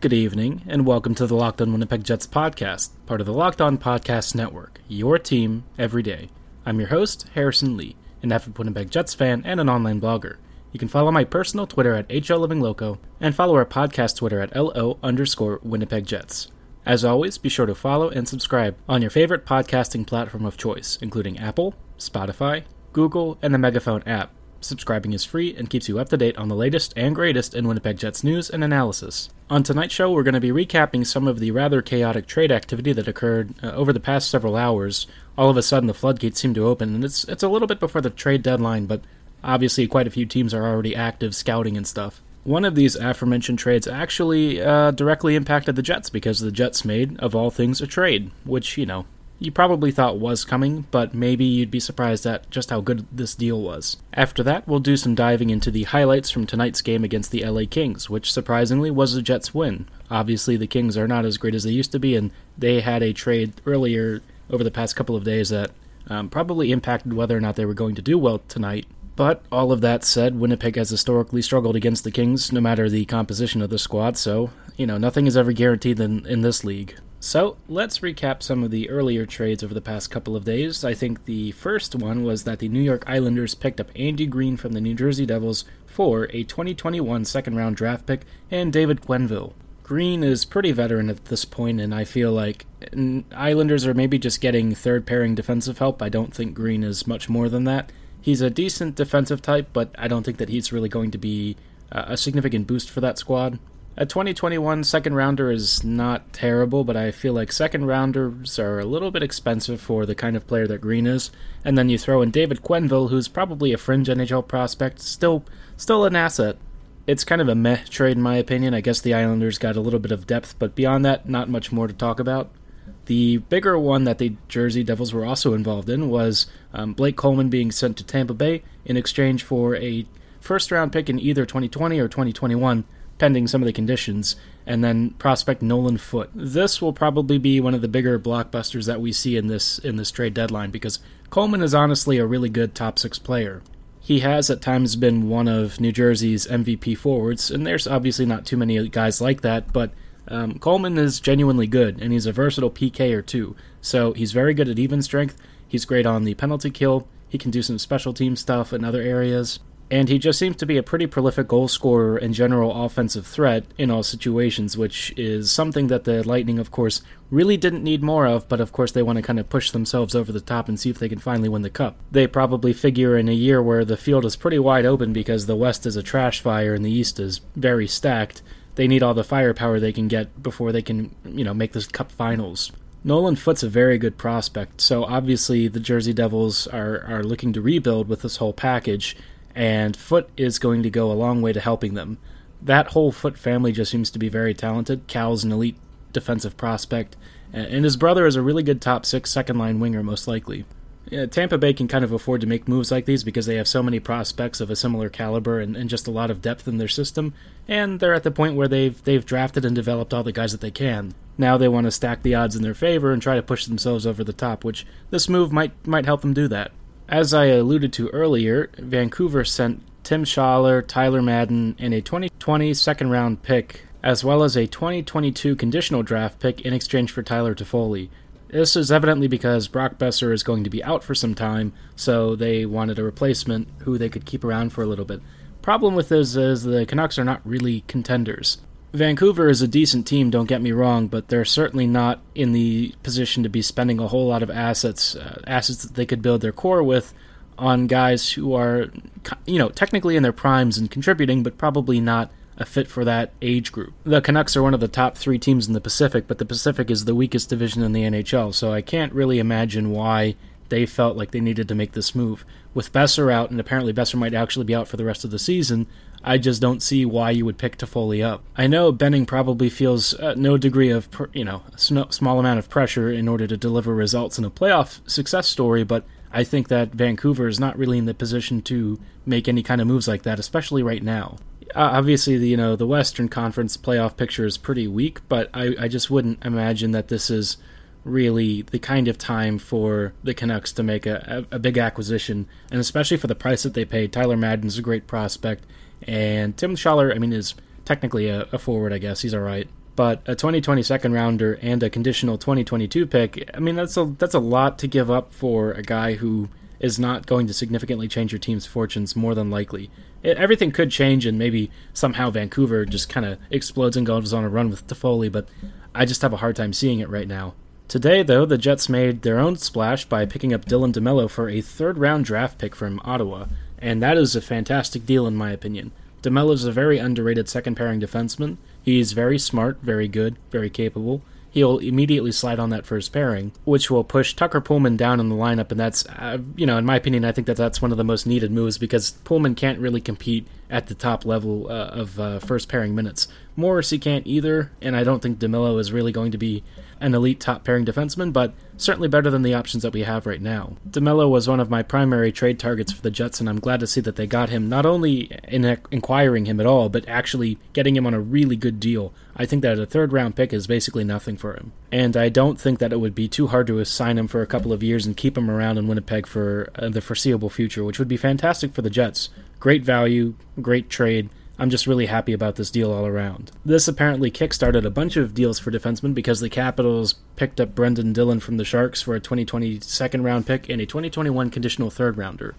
Good evening, and welcome to the Locked On Winnipeg Jets podcast, part of the Locked On Podcast Network, your team every day. I'm your host, Harrison Lee, an avid Winnipeg Jets fan and an online blogger. You can follow my personal Twitter at HLLivingLoco and follow our podcast Twitter at LO underscore Winnipeg Jets. As always, be sure to follow and subscribe on your favorite podcasting platform of choice, including Apple, Spotify, Google, and the Megaphone app. Subscribing is free and keeps you up to date on the latest and greatest in Winnipeg Jets news and analysis. On tonight's show, we're going to be recapping some of the rather chaotic trade activity that occurred uh, over the past several hours. All of a sudden, the floodgates seem to open, and it's it's a little bit before the trade deadline, but obviously, quite a few teams are already active scouting and stuff. One of these aforementioned trades actually uh, directly impacted the Jets because the Jets made, of all things, a trade, which, you know, you probably thought was coming, but maybe you'd be surprised at just how good this deal was. After that, we'll do some diving into the highlights from tonight's game against the LA Kings, which surprisingly was a Jets win. Obviously, the Kings are not as great as they used to be, and they had a trade earlier over the past couple of days that um, probably impacted whether or not they were going to do well tonight. But all of that said, Winnipeg has historically struggled against the Kings, no matter the composition of the squad, so, you know, nothing is ever guaranteed in, in this league. So, let's recap some of the earlier trades over the past couple of days. I think the first one was that the New York Islanders picked up Andy Greene from the New Jersey Devils for a 2021 second round draft pick and David Quenneville. Greene is pretty veteran at this point, and I feel like Islanders are maybe just getting third pairing defensive help. I don't think Greene is much more than that. He's a decent defensive type, but I don't think that he's really going to be uh, a significant boost for that squad. A 2021 second rounder is not terrible, but I feel like second rounders are a little bit expensive for the kind of player that Greene is. And then you throw in David Quenneville, who's probably a fringe NHL prospect, still still an asset. It's kind of a meh trade in my opinion. I guess the Islanders got a little bit of depth, but beyond that, not much more to talk about. The bigger one that the Jersey Devils were also involved in was um, Blake Coleman being sent to Tampa Bay in exchange for a first round pick in either 2020 or 2021 pending some of the conditions, and then prospect Nolan Foote. This will probably be one of the bigger blockbusters that we see in this in this trade deadline because Coleman is honestly a really good top six player. He has at times been one of New Jersey's MVP forwards, and there's obviously not too many guys like that, but um, Coleman is genuinely good, and he's a versatile PK or two. So he's very good at even strength. He's great on the penalty kill. He can do some special team stuff in other areas and he just seems to be a pretty prolific goal scorer and general offensive threat in all situations, which is something that the Lightning, of course, really didn't need more of, but of course they want to kind of push themselves over the top and see if they can finally win the cup. They probably figure in a year where the field is pretty wide open because the West is a trash fire and the East is very stacked. They need all the firepower they can get before they can, you know, make this cup finals. Nolan Foote's a very good prospect, so obviously the Jersey Devils are, are looking to rebuild with this whole package, and Foote is going to go a long way to helping them. That whole Foote family just seems to be very talented. Cal's an elite defensive prospect, and his brother is a really good top six second line winger, most likely. Yeah, Tampa Bay can kind of afford to make moves like these because they have so many prospects of a similar caliber and, and just a lot of depth in their system, and they're at the point where they've they've drafted and developed all the guys that they can. Now they want to stack the odds in their favor and try to push themselves over the top, which this move might might help them do that. As I alluded to earlier, Vancouver sent Tim Schaller, Tyler Madden, and a 2020 second round pick, as well as a 2022 conditional draft pick in exchange for Tyler Toffoli. This is evidently because Brock Boeser is going to be out for some time, so they wanted a replacement who they could keep around for a little bit. Problem with this is the Canucks are not really contenders. Vancouver is a decent team, don't get me wrong, but they're certainly not in the position to be spending a whole lot of assets, uh, assets that they could build their core with, on guys who are, you know, technically in their primes and contributing, but probably not a fit for that age group. The Canucks are one of the top three teams in the Pacific, but the Pacific is the weakest division in the NHL, so I can't really imagine why they felt like they needed to make this move. With Boeser out, and apparently Boeser might actually be out for the rest of the season, I just don't see why you would pick Toffoli up. I know Benning probably feels uh, no degree of, you know, small amount of pressure in order to deliver results in a playoff success story, but I think that Vancouver is not really in the position to make any kind of moves like that, especially right now. Uh, obviously, the you know the Western Conference playoff picture is pretty weak, but I, I just wouldn't imagine that this is really the kind of time for the Canucks to make a, a, big acquisition, and especially for the price that they paid. Tyler Madden's a great prospect, and Tim Schaller, I mean, is technically a, a, forward, I guess. He's all right. But a 2020 second rounder and a conditional 2022 pick, I mean, that's a, that's a lot to give up for a guy who is not going to significantly change your team's fortunes more than likely. It, everything could change and maybe somehow Vancouver just kind of explodes and goes on a run with Toffoli, but I just have a hard time seeing it right now. Today, though, the Jets made their own splash by picking up Dylan DeMelo for a third round draft pick from Ottawa, and that is a fantastic deal in my opinion. DeMelo is a very underrated second pairing defenseman. He's very smart, very good, very capable. He'll immediately slide on that first pairing, which will push Tucker Poolman down in the lineup, and that's, uh, you know, in my opinion, I think that that's one of the most needed moves because Poolman can't really compete at the top level uh, of uh, first pairing minutes. Morrissey can't either, and I don't think DeMelo is really going to be an elite top pairing defenseman, but certainly better than the options that we have right now. DeMelo was one of my primary trade targets for the Jets, and I'm glad to see that they got him, not only in acquiring him at all, but actually getting him on a really good deal. I think that a third round pick is basically nothing for him. And I don't think that it would be too hard to assign him for a couple of years and keep him around in Winnipeg for uh, the foreseeable future, which would be fantastic for the Jets. Great value, great trade I'm just really happy about this deal all around. This apparently kickstarted a bunch of deals for defensemen because the Capitals picked up Brendan Dillon from the Sharks for a 2020 second round pick and a 2021 conditional third rounder.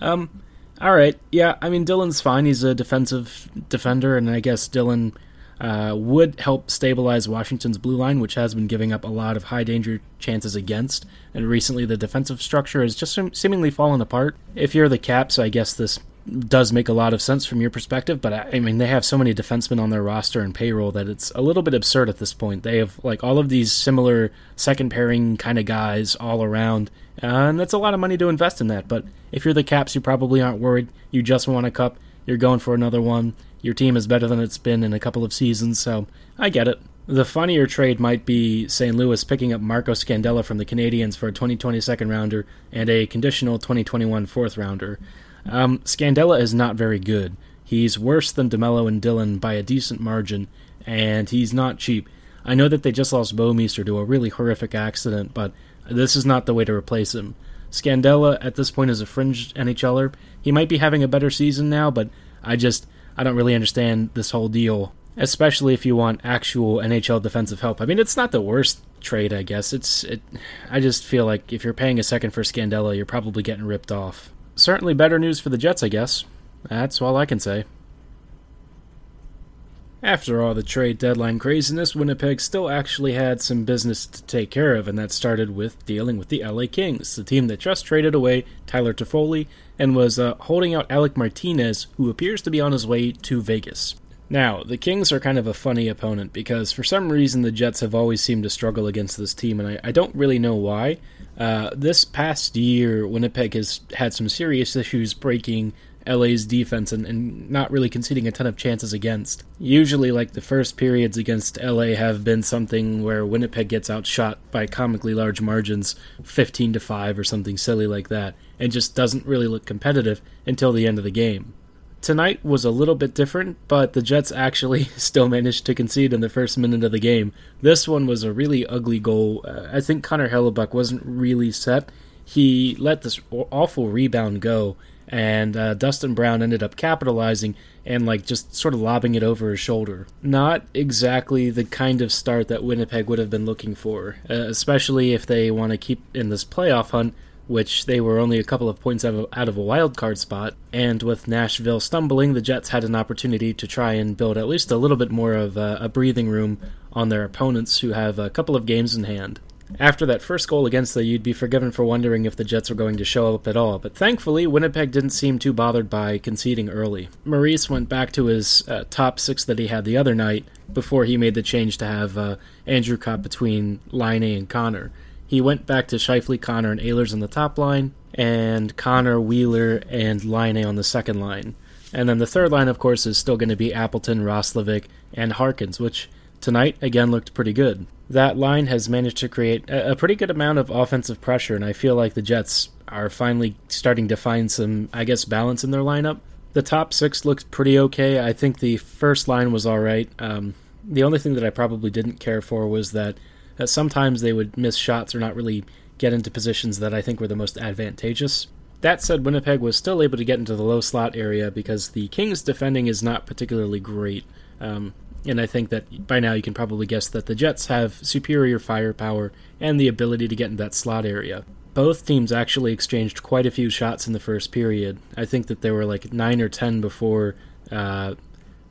Um, all right, yeah, I mean Dillon's fine. He's a defensive defender, and I guess Dillon uh, would help stabilize Washington's blue line, which has been giving up a lot of high danger chances against. And recently, the defensive structure has just seemingly fallen apart. If you're the Caps, I guess this does make a lot of sense from your perspective, but I mean, they have so many defensemen on their roster and payroll that it's a little bit absurd at this point. They have like all of these similar second pairing kind of guys all around, and that's a lot of money to invest in that. But if you're the Caps, you probably aren't worried. You just won a cup, you're going for another one. Your team is better than it's been in a couple of seasons, so I get it. The funnier trade might be St. Louis picking up Marco Scandella from the Canadiens for a 2020 second rounder and a conditional 2021 fourth rounder. Um, Scandella is not very good. He's worse than DeMelo and Dillon by a decent margin, and he's not cheap. I know that they just lost Bouwmeester to a really horrific accident, but this is not the way to replace him. Scandella at this point is a fringe NHLer. He might be having a better season now, but I just I don't really understand this whole deal, especially if you want actual NHL defensive help. I mean, it's not the worst trade, I guess. It's it I just feel like if you're paying a second for Scandella, you're probably getting ripped off certainly better news for the Jets, I guess. That's all I can say. After all the trade deadline craziness, Winnipeg still actually had some business to take care of, and that started with dealing with the LA Kings, the team that just traded away Tyler Toffoli and was uh, holding out Alec Martinez, who appears to be on his way to Vegas. Now, the Kings are kind of a funny opponent because for some reason the Jets have always seemed to struggle against this team, and I, I don't really know why. Uh, this past year, Winnipeg has had some serious issues breaking LA's defense and, and, not really conceding a ton of chances against. Usually, like the first periods against LA have been something where Winnipeg gets outshot by comically large margins, 15 to 5 or something silly like that, and just doesn't really look competitive until the end of the game. Tonight was a little bit different, but the Jets actually still managed to concede in the first minute of the game. This one was a really ugly goal. Uh, I think Connor Hellebuyck wasn't really set. He let this awful rebound go, and uh, Dustin Brown ended up capitalizing and like just sort of lobbing it over his shoulder. Not exactly the kind of start that Winnipeg would have been looking for, uh, especially if they want to keep in this playoff hunt which they were only a couple of points out of a wild card spot. And with Nashville stumbling, the Jets had an opportunity to try and build at least a little bit more of a, breathing room on their opponents, who have a couple of games in hand. After that first goal against them, you'd be forgiven for wondering if the Jets were going to show up at all, but thankfully, Winnipeg didn't seem too bothered by conceding early. Maurice went back to his uh, top six that he had the other night before he made the change to have uh, Andrew Copp between Laine and Connor. He went back to Scheifele, Connor, and Ehlers in the top line, and Connor, Wheeler, and Laine on the second line. And then the third line, of course, is still going to be Appleton, Roslovic, and Harkins, which tonight again looked pretty good. That line has managed to create a, pretty good amount of offensive pressure, and I feel like the Jets are finally starting to find some, I guess, balance in their lineup. The top six looked pretty okay. I think the first line was all right. Um, the only thing that I probably didn't care for was that that sometimes they would miss shots or not really get into positions that I think were the most advantageous. That said, Winnipeg was still able to get into the low slot area because the Kings' defending is not particularly great. Um, and I think that by now you can probably guess that the Jets have superior firepower and the ability to get in that slot area. Both teams actually exchanged quite a few shots in the first period. I think that there were like nine or ten before uh,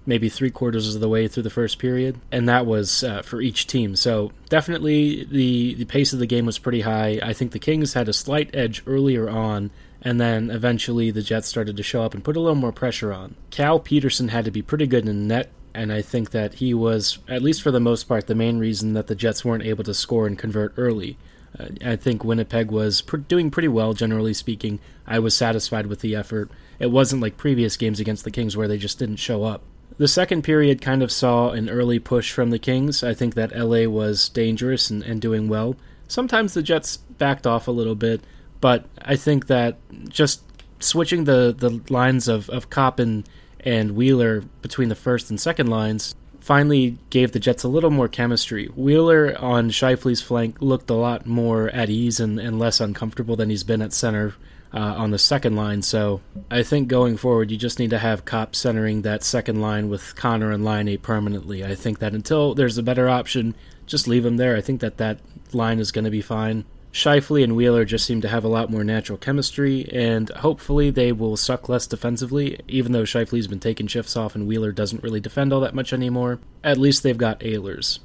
maybe three quarters of the way through the first period, and that was uh, for each team. So definitely the the pace of the game was pretty high. I think the Kings had a slight edge earlier on, and then eventually the Jets started to show up and put a little more pressure on. Cal Petersen had to be pretty good in net. And I think that he was, at least for the most part, the main reason that the Jets weren't able to score and convert early. Uh, I think Winnipeg was doing pretty well, generally speaking. I was satisfied with the effort. It wasn't like previous games against the Kings where they just didn't show up. The second period kind of saw an early push from the Kings. I think that LA was dangerous and, and doing well. Sometimes the Jets backed off a little bit, but I think that just switching the, the lines of, of Copp and, and Wheeler between the first and second lines finally gave the Jets a little more chemistry. Wheeler on Scheifele's flank looked a lot more at ease and, and less uncomfortable than he's been at center uh, on the second line. So I think going forward, you just need to have Copp centering that second line with Connor and Laine permanently. I think that until there's a better option, just leave them there. I think that that line is going to be fine. Scheifele and Wheeler just seem to have a lot more natural chemistry, and hopefully they will suck less defensively, even though Scheifele's been taking shifts off and Wheeler doesn't really defend all that much anymore. At least they've got Ehlers.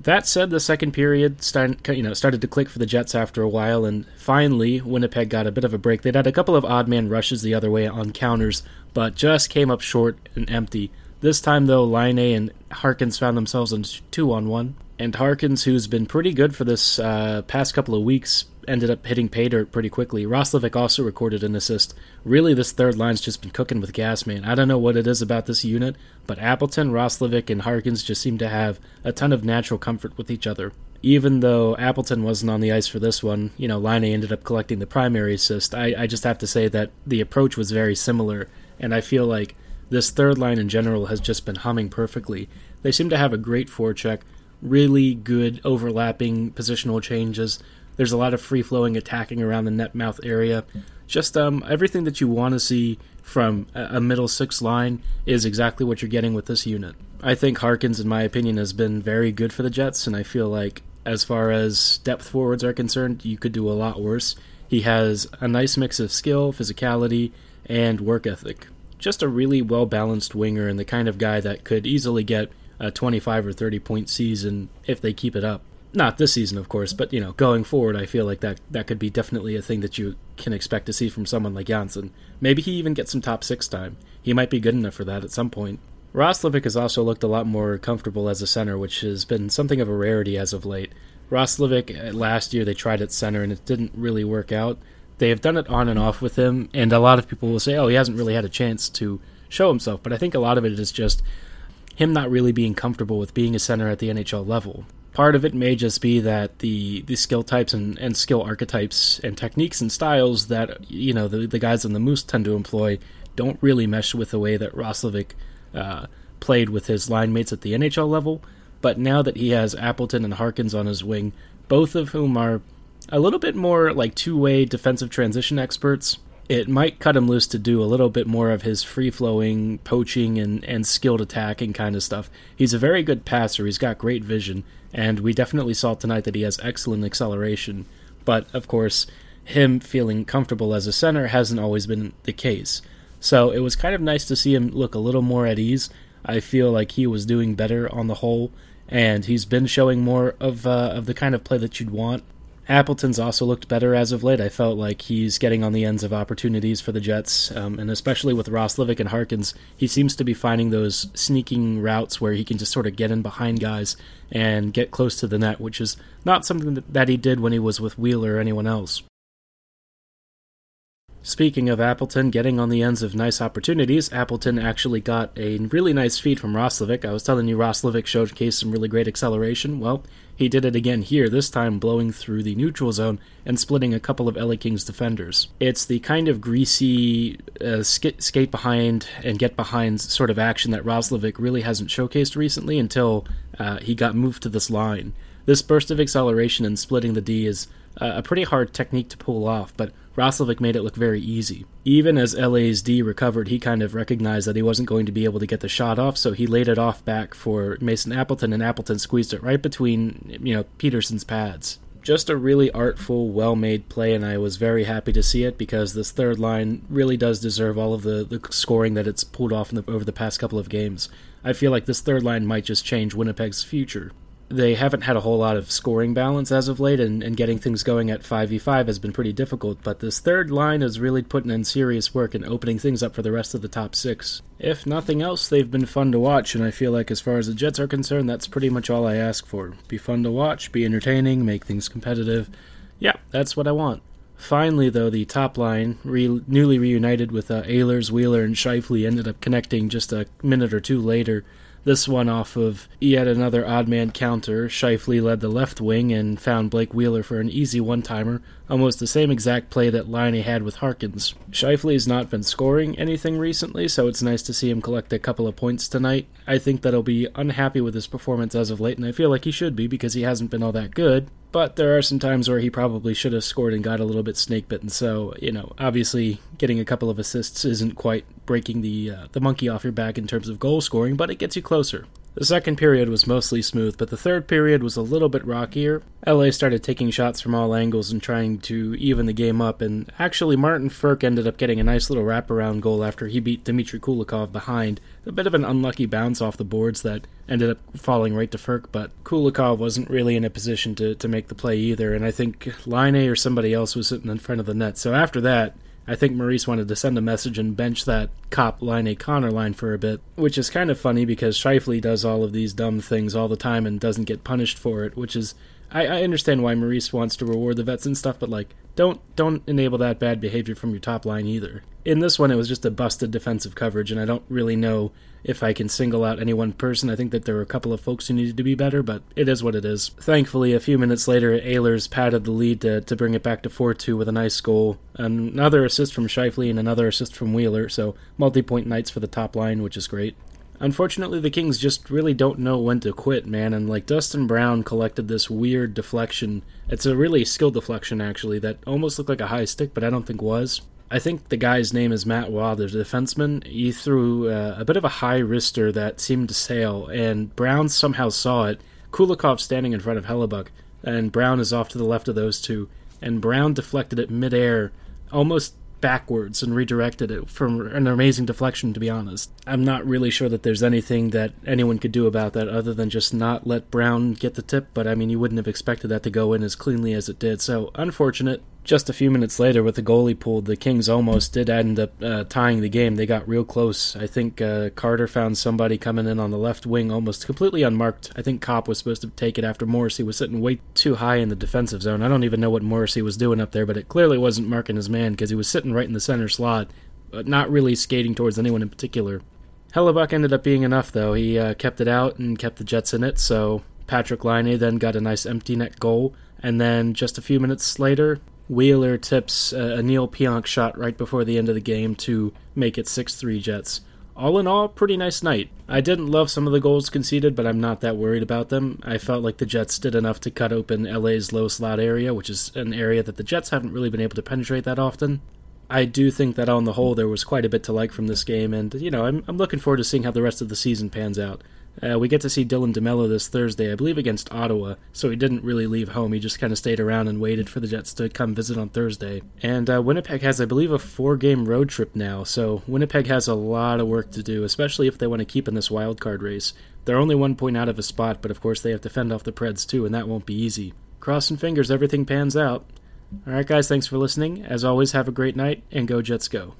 That said, the second period started, you know, started to click for the Jets after a while, and finally, Winnipeg got a bit of a break. They'd had a couple of odd man rushes the other way on counters, but just came up short and empty. This time, though, Laine and Harkins found themselves in two on one, and Harkins, who's been pretty good for this uh, past couple of weeks, ended up hitting pay dirt pretty quickly. Roslovic also recorded an assist. Really, this third line's just been cooking with gas, man. I don't know what it is about this unit, but Appleton, Roslovic, and Harkins just seem to have a ton of natural comfort with each other. Even though Appleton wasn't on the ice for this one, you know, Laine ended up collecting the primary assist. I, I just have to say that the approach was very similar, and I feel like this third line in general has just been humming perfectly. They seem to have a great forecheck, really good overlapping positional changes. There's a lot of free flowing attacking around the net mouth area. Just um, everything that you want to see from a middle six line is exactly what you're getting with this unit. I think Harkins, in my opinion, has been very good for the Jets, and I feel like as far as depth forwards are concerned, you could do a lot worse. He has a nice mix of skill, physicality, and work ethic. Just a really well balanced winger and the kind of guy that could easily get a 25 or 30 point season if they keep it up not this season, of course, but you know, going forward, I feel like that that could be definitely a thing that you can expect to see from someone like Jansen. Maybe he even gets some top six time. He might be good enough for that at some point. Roslovic has also looked a lot more comfortable as a center, which has been something of a rarity as of late. Roslovic, uh, last year they tried at center and it didn't really work out. They have done it on and off with him, and a lot of people will say, oh, he hasn't really had a chance to show himself, but I think a lot of it is just him not really being comfortable with being a center at the NHL level. Part of it may just be that the, the skill types and, and skill archetypes and techniques and styles that you know the, the guys in the Moose tend to employ don't really mesh with the way that Roslovic uh, played with his line mates at the NHL level. But now that he has Appleton and Harkins on his wing, both of whom are a little bit more like two way defensive transition experts, it might cut him loose to do a little bit more of his free flowing poaching and, and skilled attacking kind of stuff. He's a very good passer, he's got great vision, and we definitely saw tonight that he has excellent acceleration. But of course, him feeling comfortable as a center hasn't always been the case. So it was kind of nice to see him look a little more at ease. I feel like he was doing better on the whole, and he's been showing more of uh, of the kind of play that you'd want Appleton's also looked better as of late. I felt like he's getting on the ends of opportunities for the Jets, um, and especially with Ross Roslovic and Harkins, he seems to be finding those sneaking routes where he can just sort of get in behind guys and get close to the net, which is not something that he did when he was with Wheeler or anyone else. Speaking of Appleton getting on the ends of nice opportunities, Appleton actually got a really nice feed from Roslovic. I was telling you Roslovic showcased some really great acceleration. Well, he did it again here, this time blowing through the neutral zone and splitting a couple of LA Kings defenders. It's the kind of greasy uh, skate, skate behind and get behind sort of action that Roslovic really hasn't showcased recently until uh, he got moved to this line. This burst of acceleration and splitting the D is a pretty hard technique to pull off, but Roslovic made it look very easy. Even as LA's D recovered, he kind of recognized that he wasn't going to be able to get the shot off, so he laid it off back for Mason Appleton, and Appleton squeezed it right between, you know, Petersen's pads. Just a really artful, well made play, and I was very happy to see it because this third line really does deserve all of the, the scoring that it's pulled off the, over the past couple of games. I feel like this third line might just change Winnipeg's future they haven't had a whole lot of scoring balance as of late, and, and getting things going at 5v5 has been pretty difficult, but this third line is really putting in serious work and opening things up for the rest of the top six. If nothing else, they've been fun to watch, and I feel like as far as the Jets are concerned, that's pretty much all I ask for. Be fun to watch, be entertaining, make things competitive. Yeah, that's what I want. Finally, though, the top line, re- newly reunited with uh, Ehlers, Wheeler, and Scheifele, ended up connecting just a minute or two later. This one off of yet another odd man counter. Scheifele led the left wing and found Blake Wheeler for an easy one timer, almost the same exact play that Laine had with Harkins. Scheifele's not been scoring anything recently, so it's nice to see him collect a couple of points tonight. I think that he'll be unhappy with his performance as of late, and I feel like he should be because he hasn't been all that good. But there are some times where he probably should have scored and got a little bit snake bitten. So you know, obviously, getting a couple of assists isn't quite breaking the uh, the monkey off your back in terms of goal scoring, but it gets you closer. The second period was mostly smooth, but the third period was a little bit rockier. LA started taking shots from all angles and trying to even the game up, and actually, Martin Frk ended up getting a nice little wraparound goal after he beat Dmitry Kulikov behind. A bit of an unlucky bounce off the boards that ended up falling right to Frk, but Kulikov wasn't really in a position to, to make the play either, and I think Laine or somebody else was sitting in front of the net. So after that, I think Maurice wanted to send a message and bench that Copp Laine Connor line for a bit, which is kind of funny because Scheifele does all of these dumb things all the time and doesn't get punished for it, which is I, I understand why Maurice wants to reward the vets and stuff, but like don't don't enable that bad behavior from your top line either. In this one, it was just a busted defensive coverage, and I don't really know if I can single out any one person. I think that there were a couple of folks who needed to be better, but it is what it is. Thankfully, a few minutes later, Ehlers padded the lead to, to bring it back to 4 2 with a nice goal. Another assist from Scheifele and another assist from Wheeler, so multi point nights for the top line, which is great. Unfortunately, the Kings just really don't know when to quit, man. And like Dustin Brown collected this weird deflection. It's a really skilled deflection, actually, that almost looked like a high stick, but I don't think was. I think the guy's name is Matt Waugh, the defenseman. He threw uh, a bit of a high wrister that seemed to sail, and Brown somehow saw it. Kulikov standing in front of Hellebuyck, and Brown is off to the left of those two. And Brown deflected it midair, almost backwards and redirected it from an amazing deflection, to be honest. I'm not really sure that there's anything that anyone could do about that other than just not let Brown get the tip, but I mean, you wouldn't have expected that to go in as cleanly as it did, so unfortunate. Just a few minutes later, with the goalie pulled, the Kings almost did end up uh, tying the game. They got real close. I think uh, Carter found somebody coming in on the left wing almost completely unmarked. I think Copp was supposed to take it after Morrissey was sitting way too high in the defensive zone. I don't even know what Morrissey was doing up there, but it clearly wasn't marking his man because he was sitting right in the center slot, but not really skating towards anyone in particular. Hellebuyck ended up being enough, though. He uh, kept it out and kept the Jets in it, so Patrik Laine then got a nice empty net goal. And then just a few minutes later, Wheeler tips a Neal Pionk shot right before the end of the game to make it 6 3 Jets. All in all, pretty nice night. I didn't love some of the goals conceded, but I'm not that worried about them. I felt like the Jets did enough to cut open LA's low slot area, which is an area that the Jets haven't really been able to penetrate that often. I do think that on the whole there was quite a bit to like from this game, and you know I'm I'm looking forward to seeing how the rest of the season pans out. Uh, we get to see Dylan DeMelo this Thursday, I believe against Ottawa, so he didn't really leave home. He just kind of stayed around and waited for the Jets to come visit on Thursday. And uh, Winnipeg has, I believe, a four game road trip now, so Winnipeg has a lot of work to do, especially if they want to keep in this wild card race. They're only one point out of a spot, but of course they have to fend off the Preds too, and that won't be easy. Crossing fingers, everything pans out. Alright, guys, thanks for listening. As always, have a great night, and go Jets go.